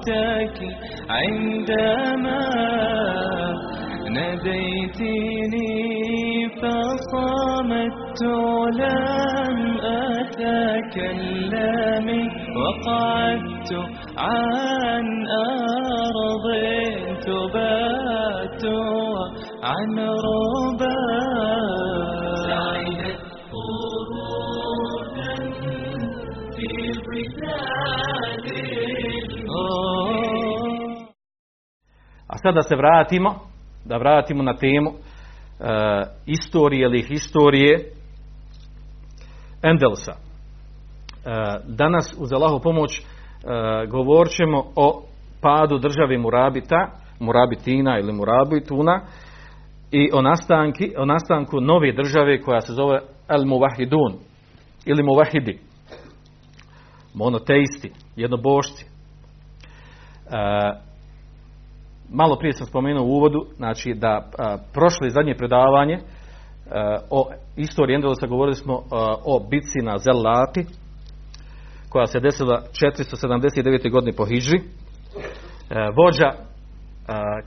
صوتك عندما ناديتني فصمت لم أتكلم وقعدت عن أرض تبات عن ربا sad da se vratimo, da vratimo na temu e, istorije ili historije Endelsa. E, danas uz Allahu pomoć e, govorit ćemo o padu države Murabita, Murabitina ili Murabituna i o, nastanki, o nastanku nove države koja se zove El Muvahidun ili Muvahidi. Monoteisti, jednobošci. E, malo prije sam spomenuo u uvodu, znači da a, prošlo je zadnje predavanje a, o istoriji Endelosa govorili smo a, o bitci na Zellati koja se desila 479. godine po Hidži. Vođa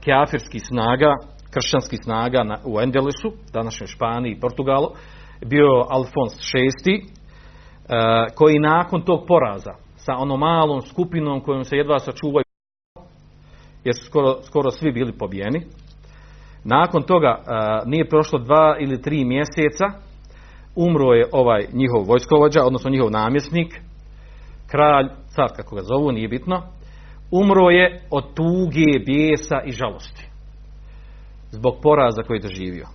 keafirskih snaga, kršćanskih snaga na, u Endelusu, današnjoj Španiji i Portugalu, bio Alfons VI, koji nakon tog poraza sa onom malom skupinom kojom se jedva sačuvaju jer su skoro, skoro svi bili pobijeni. Nakon toga nije prošlo dva ili tri mjeseca, umro je ovaj njihov vojskovođa, odnosno njihov namjesnik, kralj, car kako ga zovu, nije bitno, umro je od tuge, bijesa i žalosti. Zbog poraza koji je doživio.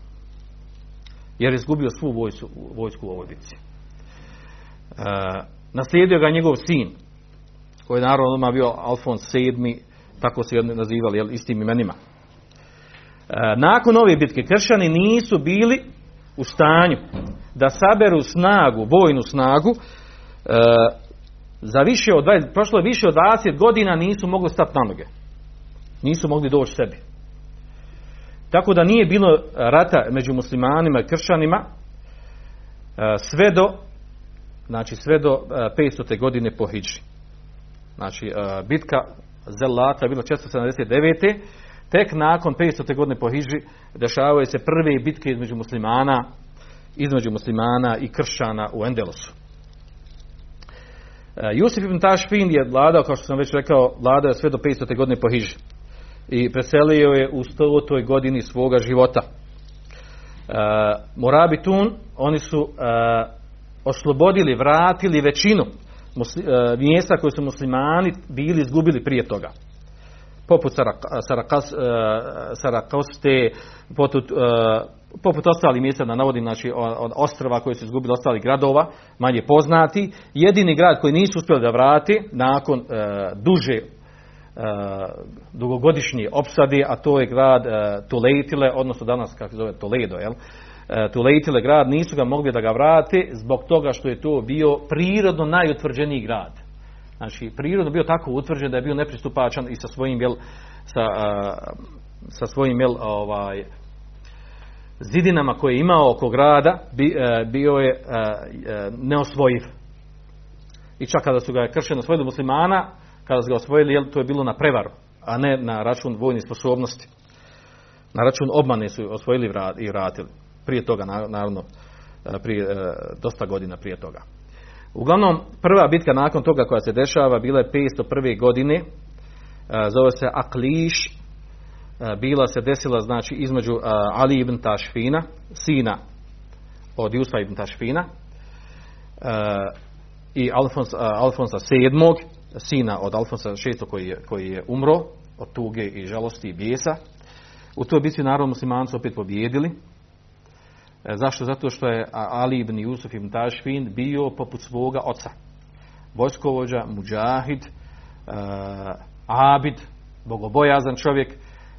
Jer je izgubio svu vojsku, vojsku u ovoj bitci. naslijedio ga njegov sin, koji je naravno bio Alfons VII, tako se nazivali jel, istim imenima. E, nakon ove bitke kršćani nisu bili u stanju da saberu snagu, vojnu snagu, e, za više od 20, prošlo je više od 20 godina nisu mogli stati na noge. Nisu mogli doći sebi. Tako da nije bilo rata među muslimanima i kršćanima e, sve do znači sve do 500. godine po Hidži. Znači bitka Zelata bilo 479. Tek nakon 500. godine po Hiži dešavaju se prve bitke između muslimana između muslimana i kršćana u Endelosu. Jusif ibn Tašfin je vladao, kao što sam već rekao, vladao je sve do 500. godine po Hiži. I preselio je u 100. godini svoga života. Morabitun, oni su oslobodili, vratili većinu musli, uh, mjesta koje su muslimani bili izgubili prije toga. Poput Sarakas, uh, Sarakoste, poput, poput ostalih mjesta da navodim, znači od ostrava koje su izgubili ostali gradova, manje poznati. Jedini grad koji nisu uspjeli da vrati nakon duže dugogodišnje opsade, a to je grad Tuleitile, odnosno danas kako se zove Toledo, jel? Uh, Tulejtile grad, nisu ga mogli da ga vrate zbog toga što je to bio prirodno najutvrđeniji grad. Znači, prirodno bio tako utvrđen da je bio nepristupačan i sa svojim, jel, sa, sa svojim, jel, ovaj, zidinama koje je imao oko grada, bi, bio je neosvojiv. I čak kada su ga kršeni osvojili muslimana, kada su ga osvojili, jel, to je bilo na prevaru, a ne na račun vojnih sposobnosti. Na račun obmane su osvojili i vratili prije toga naravno prije, dosta godina prije toga. Uglavnom prva bitka nakon toga koja se dešava bila je 501. godine zove se Akliš bila se desila znači između Ali ibn Tašfina sina od Jusa ibn Tašfina i Alfons, Alfonsa VII sina od Alfonsa VI koji je, koji je umro od tuge i žalosti i bijesa u toj bitci naravno muslimanci opet pobjedili Zašto? Zato što je Ali ibn Jusuf ibn Tašfin bio poput svoga oca. vojskovođa, muđahid, e, abid, bogobojazan čovjek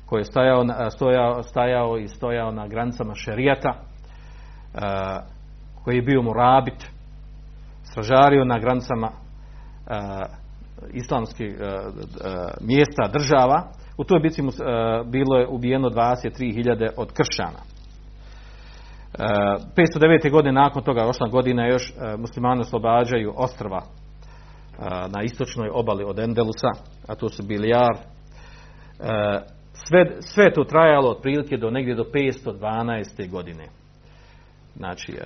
koji je stajao, stojao, stajao i stojao na granicama šerijata, e, koji je bio murabit, stražario na granicama e, islamskih e, e, mjesta, država. U toj bici e, bilo je ubijeno 23.000 od kršćana. E, 509. godine nakon toga, osma godina, još e, muslimani oslobađaju ostrva e, na istočnoj obali od Endelusa, a to su Bilijar. E, sve, sve to trajalo otprilike do negdje do 512. godine. Znači, e,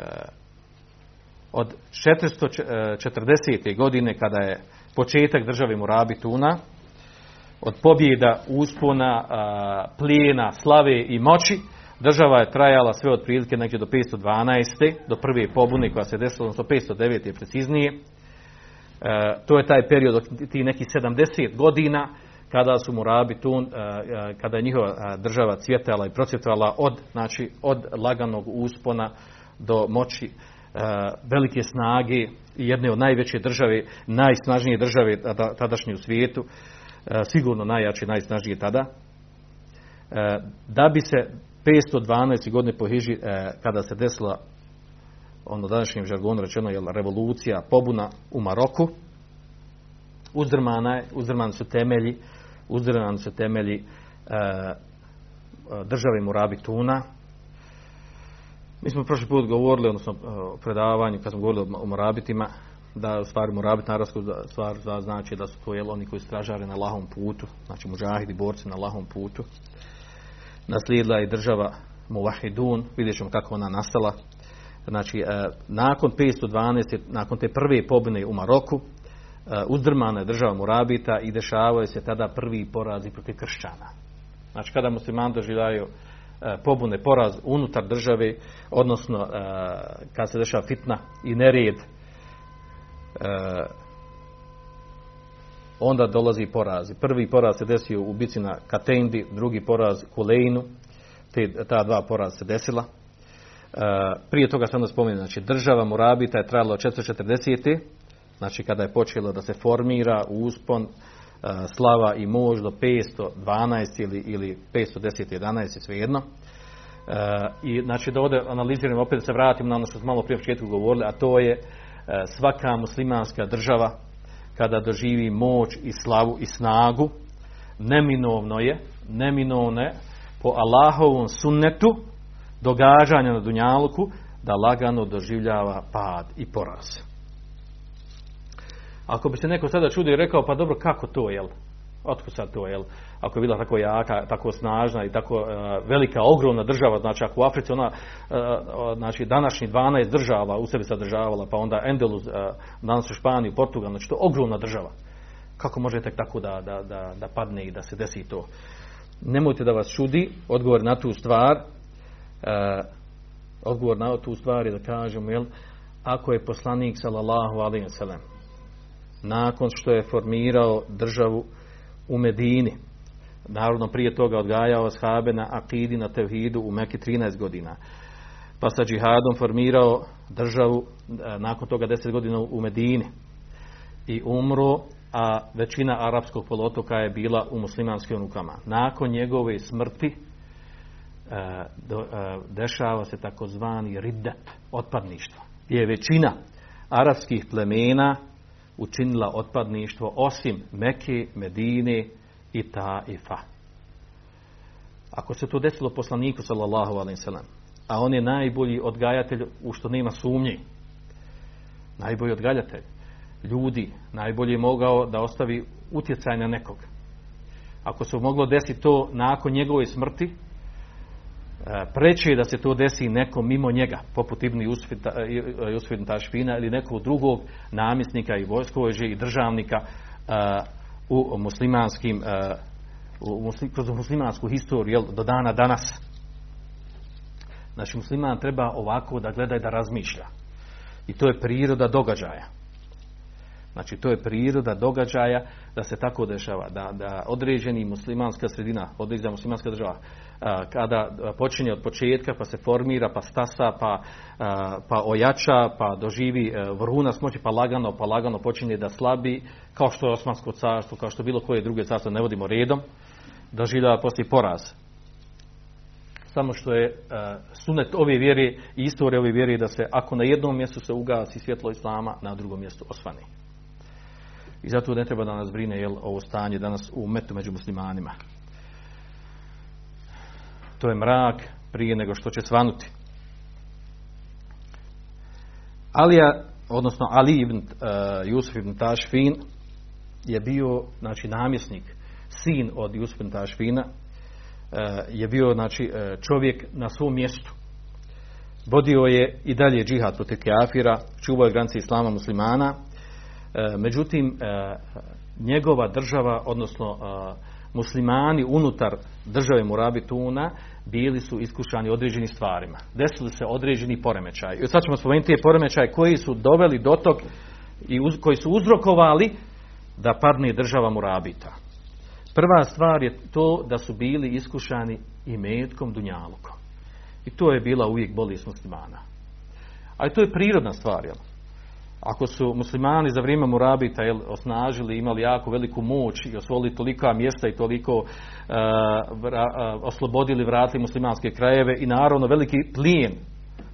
od 440. godine kada je početak države Murabituna, od pobjeda, uspona, plijena, slave i moći, država je trajala sve otprilike negdje do 512. do prve pobune koja se desila, odnosno 509. je preciznije. E, to je taj period od ti nekih 70 godina kada su Murabitun, e, e, kada je njihova e, država cvjetala i procvjetala od, znači, od laganog uspona do moći e, velike snage i jedne od najveće države, najsnažnije države tada- tadašnje u svijetu, e, sigurno najjače, najsnažnije tada, da bi se 512. godine po Hiži, e, kada se desila ono današnjim žargonu rečeno je revolucija, pobuna u Maroku, uzdrmana je, uzdrmani su temelji, uzdrmani su temelji e, države Murabituna, mi smo prošli put govorili, odnosno e, o predavanju, kad smo govorili o morabitima, da u stvari arapsku stvar zna- znači da su to jel, oni koji stražare na lahom putu, znači muđahidi, borci na lahom putu. Naslijedila je država Muvahidun, vidjet ćemo kako ona nastala. Znači, e, nakon 512, nakon te prve pobune u Maroku, e, uzdrmana je država Murabita i dešavaju se tada prvi porazi protiv kršćana. Znači kada muslimani doživljaju e, pobune, poraz unutar države, odnosno kad se dešava fitna i nered, e, onda dolazi porazi. Prvi poraz se desio u bici na Katendi, drugi poraz u Kuleinu, te, ta dva poraza se desila. E, prije toga sam da spomenem, znači država Murabita je trajala od 440. Znači kada je počelo da se formira uspon, e, slava i mož do 512 ili, ili 510, 11, svejedno. E, I znači da ovdje analiziramo, opet da se vratimo na ono što smo malo prije početku govorili, a to je e, svaka muslimanska država kada doživi moć i slavu i snagu, neminovno je, neminovno je po Allahovom sunnetu događanja na Dunjaluku da lagano doživljava pad i poraz. Ako bi se neko sada čudio i rekao, pa dobro, kako to, jel? Otkud sad to, jel? Ako je bila tako jaka, tako snažna i tako uh, velika, ogromna država, znači ako u Africi ona, uh, znači današnji 12 država u sebi sadržavala, pa onda Endelus, uh, danas u Španiju, Portugal, znači to je ogromna država. Kako može tek tako da, da, da, da padne i da se desi to? Nemojte da vas čudi, odgovor na tu stvar, odgovor na tu stvar je da kažemo, jel, ako je poslanik sallallahu wa sallam nakon što je formirao državu u Medini. Naravno prije toga odgajao shabe na akidi, na tevhidu u Meki 13 godina. Pa sa džihadom formirao državu e, nakon toga 10 godina u Medini. I umro, a većina arapskog polotoka je bila u muslimanskim rukama. Nakon njegove smrti e, e, dešava se takozvani riddet, otpadništvo. Gdje je većina arapskih plemena učinila otpadništvo osim Meke, Medine i Taifa. Ako se to desilo poslaniku sallallahu alaihi sallam, a on je najbolji odgajatelj u što nema sumnji, najbolji odgajatelj ljudi, najbolji je mogao da ostavi utjecaj na nekog. Ako se moglo desiti to nakon njegove smrti, preće je da se to desi nekom mimo njega, poput Ibn Jusfin Tašfina ili nekog drugog namjesnika i vojskovođe i državnika u muslimanskim u muslim, kroz muslimansku historiju jel, do dana danas. Znači musliman treba ovako da gleda i da razmišlja. I to je priroda događaja. Znači to je priroda događaja da se tako dešava, da, da određeni muslimanska sredina, određena muslimanska država, a, kada počinje od početka pa se formira, pa stasa, pa, a, pa ojača, pa doživi e, vrhunac moći, pa lagano, pa lagano počinje da slabi, kao što je Osmansko carstvo, kao što bilo koje druge carstvo, ne vodimo redom, doživljava poslije poraz. Samo što je uh, sunet ove vjere i istorije ove vjere da se ako na jednom mjestu se ugasi svjetlo islama, na drugom mjestu osvani. I zato ne treba da nas brine jel, ovo stanje danas u metu među muslimanima. To je mrak prije nego što će svanuti. Alija, odnosno Ali ibn uh, Jusuf ibn Tašfin je bio znači, namjesnik, sin od Jusuf ibn Tašfina, uh, je bio znači, čovjek na svom mjestu. Vodio je i dalje džihad protiv kafira, čuvao je granice islama muslimana, međutim e, njegova država odnosno e, muslimani unutar države Murabituna bili su iskušani određenim stvarima. Desili se određeni poremećaj. I sad ćemo spomenuti te poremećaje koji su doveli do tog i uz, koji su uzrokovali da padne država Murabita. Prva stvar je to da su bili iskušani i metkom dunjalukom. I to je bila uvijek bolest muslimana. Ali to je prirodna stvar, jel? Ako su muslimani za vrijeme Murabita jel, osnažili, imali jako veliku moć i osvojili tolika mjesta i toliko uh, vra, uh, oslobodili, vratili muslimanske krajeve i naravno veliki plijen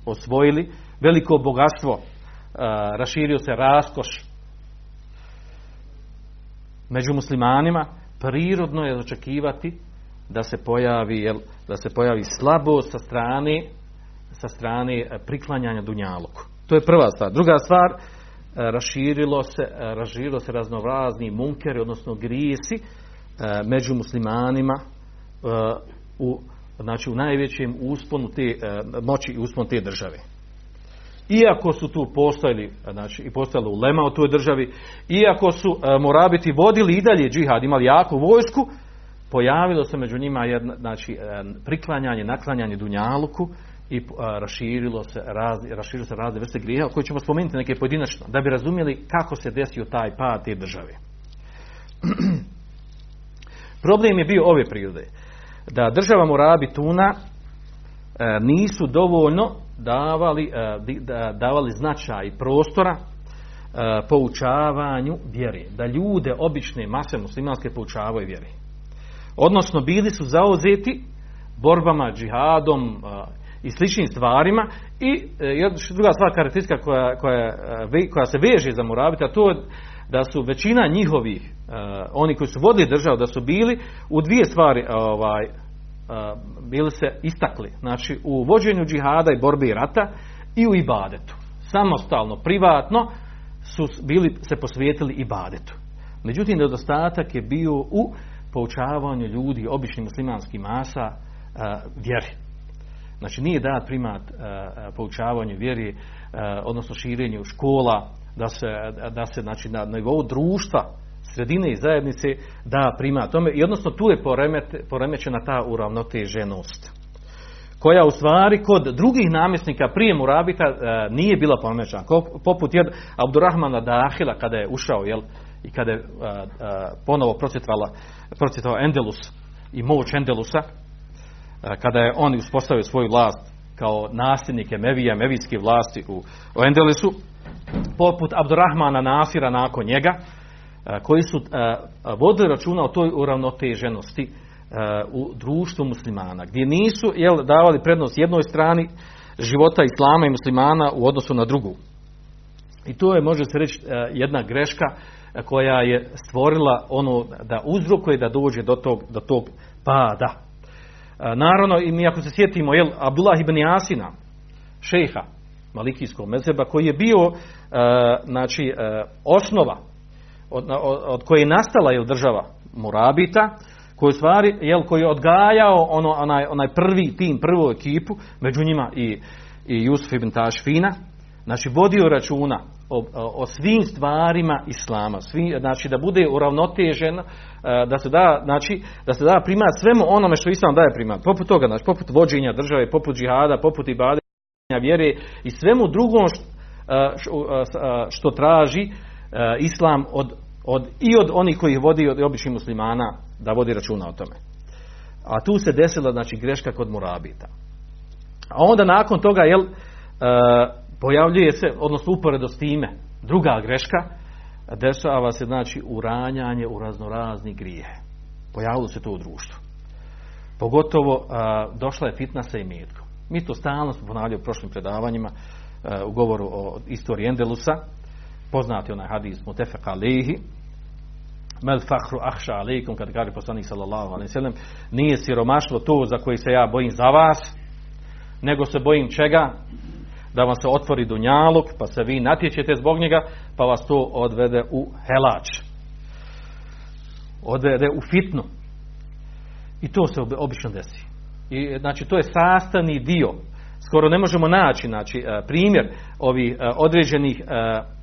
osvojili, veliko bogatstvo, uh, raširio se raskoš među muslimanima, prirodno je očekivati da se pojavi, jel, da se pojavi slabost sa strane sa strane priklanjanja dunjaluku. To je prva stvar. Druga stvar, E, raširilo se, e, raširilo se raznorazni munkeri, odnosno grijesi e, među muslimanima u, znači u najvećem usponu te moći i usponu te države. Iako su tu postojali, znači i postojalo ulema u toj državi, iako su morabiti vodili i dalje džihad, imali jaku vojsku, pojavilo se među njima jedna, znači, priklanjanje, naklanjanje Dunjaluku, i a, raširilo se razne, raširilo se razne vrste grijeha koje ćemo spomenuti neke pojedinačno da bi razumjeli kako se desio taj pad te države. Problem je bio ove prirode da država Morabi Tuna a, nisu dovoljno davali, a, da, davali značaj prostora a, poučavanju vjere. Da ljude, obične mase muslimanske poučavaju vjere. Odnosno bili su zauzeti borbama, džihadom, i sličnim stvarima i e, druga stvar karakteristika koja, koja, e, koja se veže za Moravita to je da su većina njihovih e, oni koji su vodili državu da su bili u dvije stvari ovaj, bili se istakli. Znači u vođenju džihada i borbi i rata i u ibadetu. Samostalno, privatno su bili se posvijetili ibadetu. Međutim nedostatak je bio u poučavanju ljudi običnih muslimanskih masa vjeri Znači nije dat primat uh, poučavanju vjeri, uh, odnosno širenju škola, da se, da se znači, na nivou društva, sredine i zajednice da primat tome. I odnosno tu je poremet, poremećena ta uravnoteženost koja u stvari kod drugih namjesnika prije Murabita uh, nije bila poremećena. Poput jed Abdurrahmana Dahila kada je ušao jel, i kada je uh, uh, ponovo procjetvala, procjetvala Endelus i moć Endelusa, kada je on uspostavio svoju vlast kao nasljednik Emevija, Emevijske vlasti u, u Endelisu, poput Abdurrahmana Nasira nakon njega, koji su vodili računa o toj uravnoteženosti u društvu muslimana, gdje nisu jel, davali prednost jednoj strani života islama i muslimana u odnosu na drugu. I to je, može se reći, jedna greška koja je stvorila ono da uzrokuje da dođe do tog, do tog pada. Naravno, i mi ako se sjetimo, jel, Abdullah ibn Jasina, šeha Malikijskog mezeba, koji je bio, uh, znači, uh, osnova od, od, od koje je nastala jel, država Murabita, koji stvari, jel, koji je odgajao ono, onaj, onaj prvi tim, prvu ekipu, među njima i, i Jusuf ibn Tašfina, znači, vodio računa o, o svim stvarima islama, svi, znači da bude uravnotežen, e, da se da, znači, da se da primat svemu onome što islam daje primat. Poput toga, znači, poput vođenja države, poput džihada, poput ibadenja vjere i svemu drugom što, e, e, što traži islam od, od, i od onih koji ih vodi od običnih muslimana da vodi računa o tome. A tu se desila znači greška kod murabita. A onda nakon toga jel, pojavljuje se, odnosno uporedo s time, druga greška, dešava se znači uranjanje u raznorazni grijehe. Pojavilo se to u društvu. Pogotovo došla je fitna sa imetkom. Mi to stalno smo ponavljali u prošlim predavanjima u govoru o istoriji Endelusa. Poznati onaj hadis Mutefek alihi. Mel fahru ahša alikum, kad kaže poslanik sallallahu alaihi nije siromaštvo to za koji se ja bojim za vas, nego se bojim čega? Da vam se otvori dunjaluk, pa se vi natječete zbog njega, pa vas to odvede u helač. Odvede u fitnu. I to se obično desi. I, znači, to je sastavni dio. Skoro ne možemo naći znači, e, primjer ovih e, određenih e,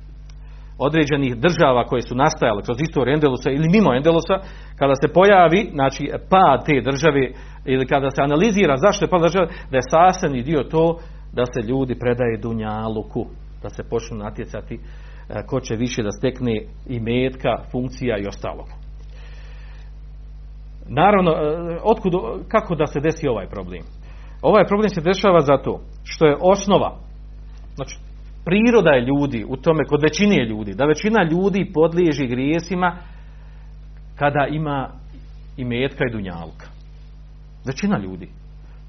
određenih država koje su nastajale kroz istoriju Endelusa ili mimo Endelusa, kada se pojavi znači, pad te države ili kada se analizira zašto je pad država, da je sastavni dio to da se ljudi predaje Dunjaluku, da se počnu natjecati ko će više da stekne i metka, funkcija i ostalog. Naravno, e, otkud, kako da se desi ovaj problem? Ovaj problem se dešava zato što je osnova, znači priroda je ljudi u tome, kod većine ljudi, da većina ljudi podliježi grijesima kada ima i metka i dunjalka. Većina ljudi.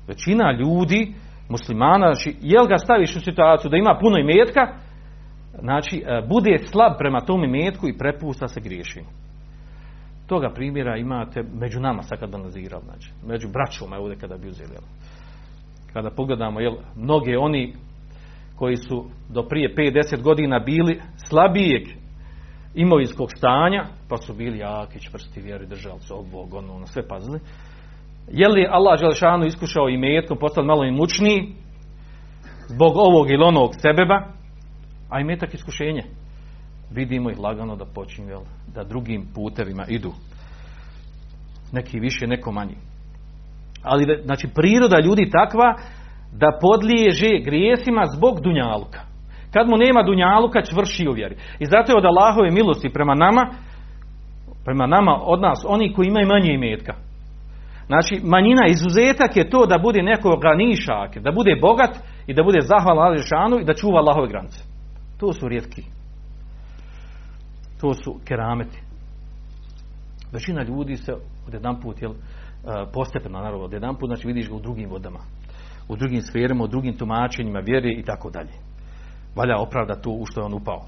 Većina ljudi, muslimana, znači, jel ga staviš u situaciju da ima puno imetka, znači, e, bude slab prema tom imetku i prepusta se griješima. Toga primjera imate među nama, sad kad analiziramo, znači, među braćom ovdje kada bi uzeli. Kada pogledamo, jel, mnoge oni koji su do prije 5-10 godina bili slabijeg imovinskog stanja, pa su bili jaki, čvrsti vjeri, držali se ovog, ono, na sve pazili. Je li Allah Želešanu iskušao i metkom, postali malo imućniji, zbog ovog ili onog sebeba, a i metak iskušenje vidimo ih lagano da počinju, da drugim putevima idu. Neki više, neko manji. Ali, znači, priroda ljudi takva da podliježe grijesima zbog dunjaluka. Kad mu nema dunjaluka, čvrši u vjeri. I zato je od Allahove milosti prema nama, prema nama od nas, oni koji imaju manje imetka. Znači, manjina izuzetak je to da bude neko ganišak, da bude bogat i da bude zahvalan Alešanu i da čuva Allahove granice. To su rijetki to su kerameti. Većina ljudi se od jedan put, jel, postepeno, naravno, od jedan put, znači vidiš ga u drugim vodama, u drugim sferama, u drugim tumačenjima vjere i tako dalje. Valja opravda to u što je on upao.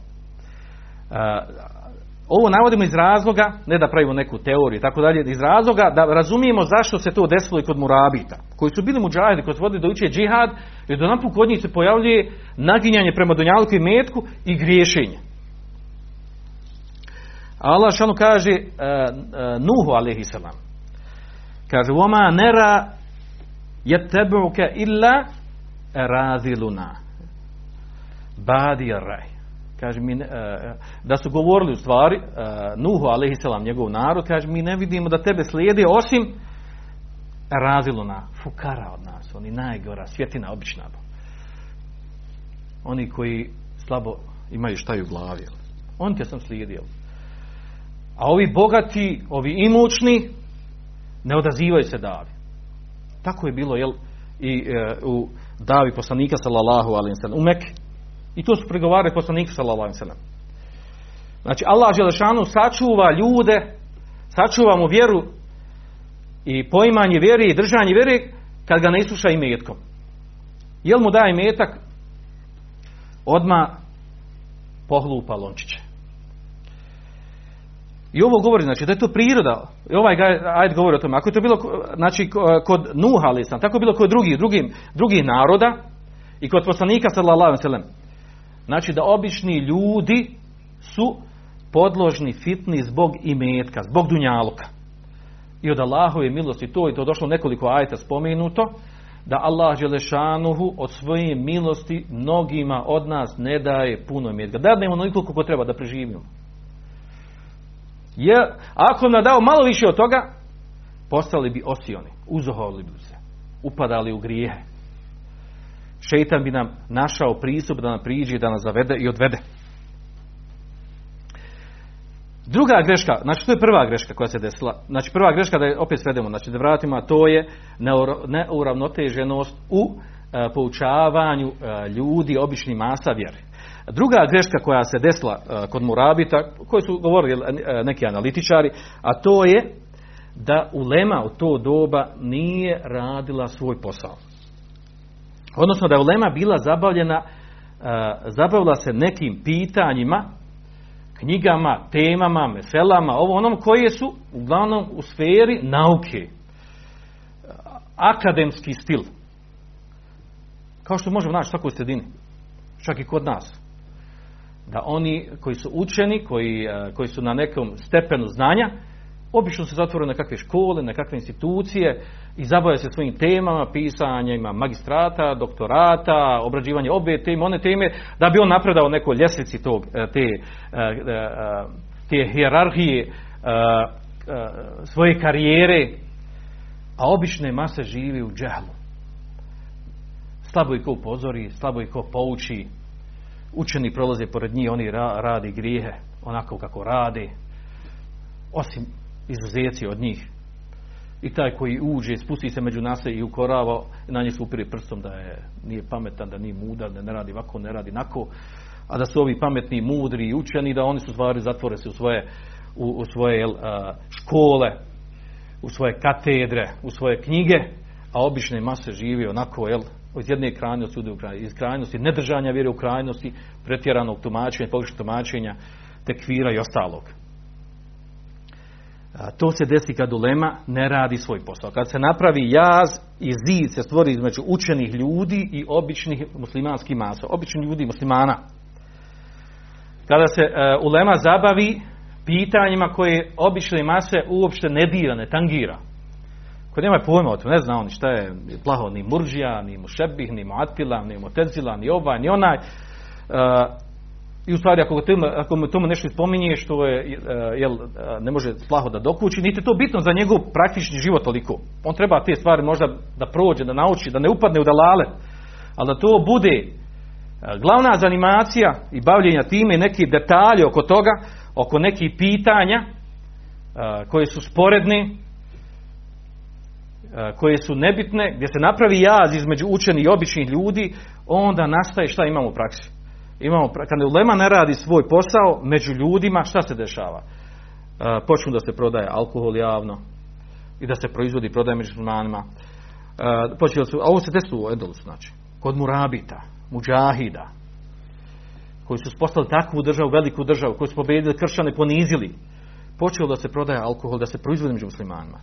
Ovo navodimo iz razloga, ne da pravimo neku teoriju i tako dalje, iz razloga da razumijemo zašto se to desilo i kod murabita, koji su bili muđahidi, koji su vodili do uče džihad, jer do naput kod njih se pojavljuje naginjanje prema donjalku i metku i griješenje. Allah šanu kaže uh, uh, Nuhu alaihi salam. Kaže, Voma nera jettebuke illa raziluna. Badi raj. Kaže, mi, uh, da su govorili u stvari, uh, Nuhu alaihi salam, njegov narod, kaže, mi ne vidimo da tebe slijedi osim raziluna, fukara od nas, oni najgora, svjetina, obična. Oni koji slabo imaju šta u glavi. On te sam slijedio. A ovi bogati, ovi imućni, ne odazivaju se davi. Tako je bilo, jel, i e, u davi poslanika sallallahu alaihi sallam, u Mekke. I to su pregovarali poslanika sallallahu alaihi sallam. Znači, Allah Želešanu sačuva ljude, sačuva mu vjeru i poimanje vjere i držanje vjere kad ga ne isluša i metkom. Jel mu daje metak? Odma pohlupa lončiće. I ovo govori, znači, da je to priroda. I ovaj ajd govori o tome. Ako je to bilo, znači, kod Nuha, ali sam, tako je bilo kod drugih, drugim, drugih naroda i kod poslanika, sallallahu sallam. Znači, da obični ljudi su podložni fitni zbog imetka, zbog dunjaluka. I od Allahove milosti to, i to došlo nekoliko ajta spomenuto, da Allah Želešanuhu od svoje milosti mnogima od nas ne daje puno imetka. Da ne onoliko koliko treba da preživimo. Jer ako nam dao malo više od toga, postali bi osioni, uzohovali bi se, upadali u grijehe. Šeitan bi nam našao pristup da nam priđe, da nas zavede i odvede. Druga greška, znači to je prva greška koja se desila. Znači prva greška da je opet svedemo, znači da vratimo, a to je neuravnoteženost u e, poučavanju e, ljudi obični masa vjere. Druga greška koja se desila e, kod Murabita, koji su govorili e, neki analitičari, a to je da ulema u to doba nije radila svoj posao. Odnosno da je ulema bila zabavljena, e, zabavila se nekim pitanjima, knjigama, temama, meselama, ovo onom koje su uglavnom u sferi nauke. Akademski stil. Kao što možemo naći u sredini. Čak i kod nas. Da oni koji su učeni, koji, e, koji su na nekom stepenu znanja, obično se zatvore na kakve škole, na kakve institucije i zabave se svojim temama, pisanjima magistrata, doktorata, obrađivanje obe teme, one teme, da bi on napredao nekoj ljestvici tog, e, te, e, e, te hijerarhije svoje karijere, a obične mase živi u džehlu. Slabo ih ko upozori, slabo ih ko pouči, učeni prolaze pored njih, oni ra, radi grijehe onako kako rade, osim izuzeci od njih. I taj koji uđe, spusti se među nas i ukorava, na njih se upire prstom da je, nije pametan, da nije mudar, da ne radi ovako, ne radi nako, a da su ovi pametni, mudri i učeni, da oni su stvari zatvore se u svoje, u, u svoje a, škole, u svoje katedre, u svoje knjige, a obične mase živi onako, jel, od jedne krajnosti u krajnosti, iz krajnosti nedržanja vjere u krajnosti, pretjeranog tumačenja, pogrešnog tumačenja, tekvira i ostalog. To se desi kad ulema ne radi svoj posao. Kad se napravi jaz i zid se stvori između učenih ljudi i običnih muslimanskih masa. Običnih ljudi muslimana. Kada se uh, ulema zabavi pitanjima koje obične mase uopšte ne dira, ne tangira. Ko nema pojma o tom, ne zna oni šta je plaho ni murđija, ni mušebih, ni muatila, ni mutezila, ni ovaj, ni onaj. Uh, I u stvari ako, tome, ako mu tomu nešto spominje što je, jel, ne može plaho da dokući, niti to bitno za njegov praktični život toliko. On treba te stvari možda da prođe, da nauči, da ne upadne u dalale, ali da to bude glavna zanimacija i bavljenja time i neki detalji oko toga, oko nekih pitanja koje su sporedne, koje su nebitne, gdje se napravi jaz između učenih i običnih ljudi, onda nastaje šta imamo u praksi imamo, kad ulema ne radi svoj posao među ljudima, šta se dešava? E, počnu da se prodaje alkohol javno i da se proizvodi i prodaje među muslimanima. E, počeli su, a ovo se desilo u Endelusu, znači, kod murabita, muđahida, koji su spostali takvu državu, veliku državu, koji su pobedili kršćane, ponizili. Počelo da se prodaje alkohol, da se proizvodi među muslimanima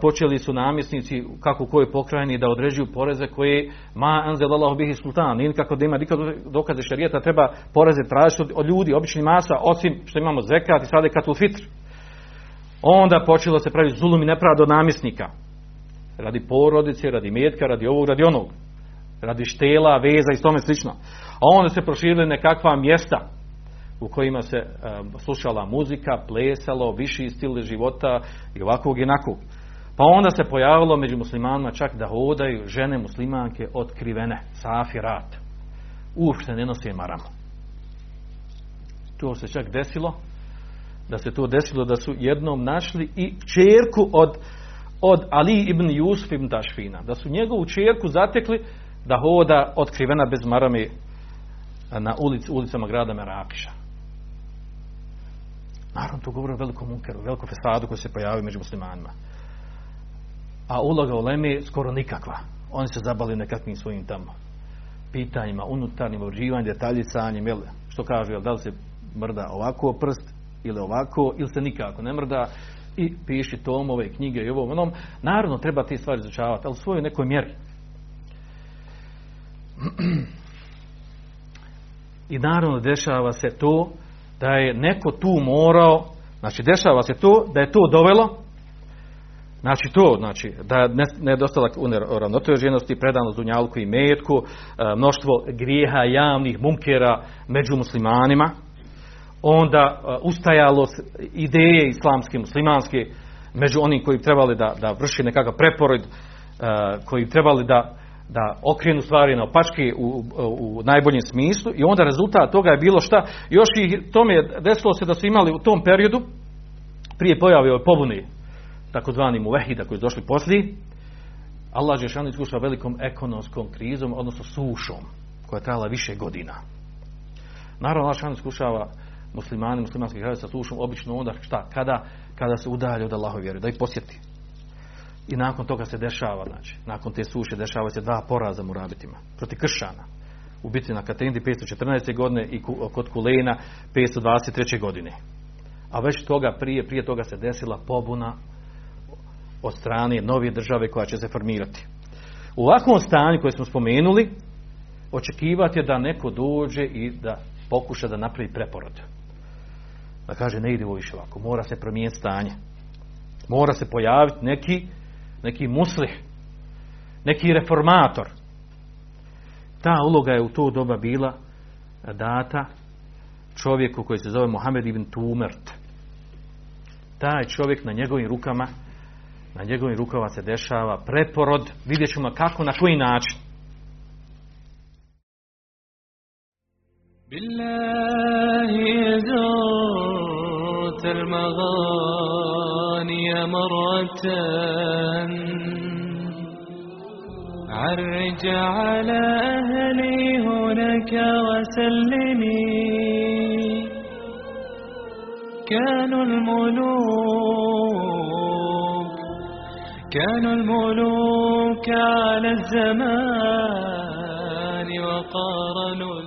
počeli su namjesnici kako u kojoj pokrajini da određuju poreze koje ma anzel Allah bihi sultan nije kako da ima nikad dokaze šarijeta treba poreze tražiti od, ljudi obični masa osim što imamo zekat i sadekatul fitr. Onda počelo se pravi zulum i nepravda od namjesnika. Radi porodice, radi metka, radi ovog, radi onog. Radi štela, veza i tome slično. A onda se proširili nekakva mjesta u kojima se slušala muzika, plesalo, viši stil života i ovakvog i. Pa onda se pojavilo među muslimanima čak da hodaju žene muslimanke otkrivene, safi rat. Uopšte ne nose maramu. To se čak desilo, da se to desilo da su jednom našli i čerku od, od Ali ibn Jusuf ibn Tašfina. Da su njegovu čerku zatekli da hoda otkrivena bez marame na ulic, ulicama grada Merakiša. Naravno, to govori o velikom munkeru, velikom fesadu koji se pojavio među muslimanima a uloga uleme skoro nikakva. Oni se zabali nekakvim svojim tamo pitanjima, unutarnjim uređivanjem, detaljicanjem, jel, što kažu, jel, da li se mrda ovako prst ili ovako, ili se nikako ne mrda i piši tomove, knjige i ovo, onom, naravno treba te stvari izučavati, ali u svojoj nekoj mjeri. I naravno dešava se to da je neko tu morao, znači dešava se to da je to dovelo Znači to, znači, da ne, ne dostala uravnoteženosti, predano zunjalku i metku, e, mnoštvo grijeha javnih munkera među muslimanima, onda e, ustajalo ideje islamske, muslimanske, među onim koji trebali da, da vrši nekakav preporod, e, koji trebali da, da okrenu stvari na opačke u, u, u najboljem smislu i onda rezultat toga je bilo šta, još i tome desilo se da su imali u tom periodu prije pojave ove pobune takozvani muvehida koji su došli poslije Allah Žešanu iskušao velikom ekonomskom krizom, odnosno sušom koja je trajala više godina. Naravno, Allah Žešanu iskušava muslimani, muslimanski kraj sa sušom, obično onda šta, kada, kada se udalje od Allahove vjere, da ih posjeti. I nakon toga se dešava, znači, nakon te suše dešava se dva poraza murabitima, protiv kršana. U bitci na Katendi 514. godine i kod Kulejna 523. godine. A već toga prije, prije toga se desila pobuna od strane nove države koja će se formirati. U ovakvom stanju koje smo spomenuli, očekivati je da neko dođe i da pokuša da napravi preporod. Da kaže ne ide ovo više ovako, mora se promijeniti stanje. Mora se pojaviti neki, neki muslih, neki reformator. Ta uloga je u to doba bila data čovjeku koji se zove Mohamed ibn Tumert. Taj čovjek na njegovim rukama na njegovim rukama se dešava preporod, vidjet ćemo kako, na koji način. بالله زرت المغاني مرة عرج على أهلي هناك وسلمي كانوا الملوك كانوا الملوك على الزمان وقارنوا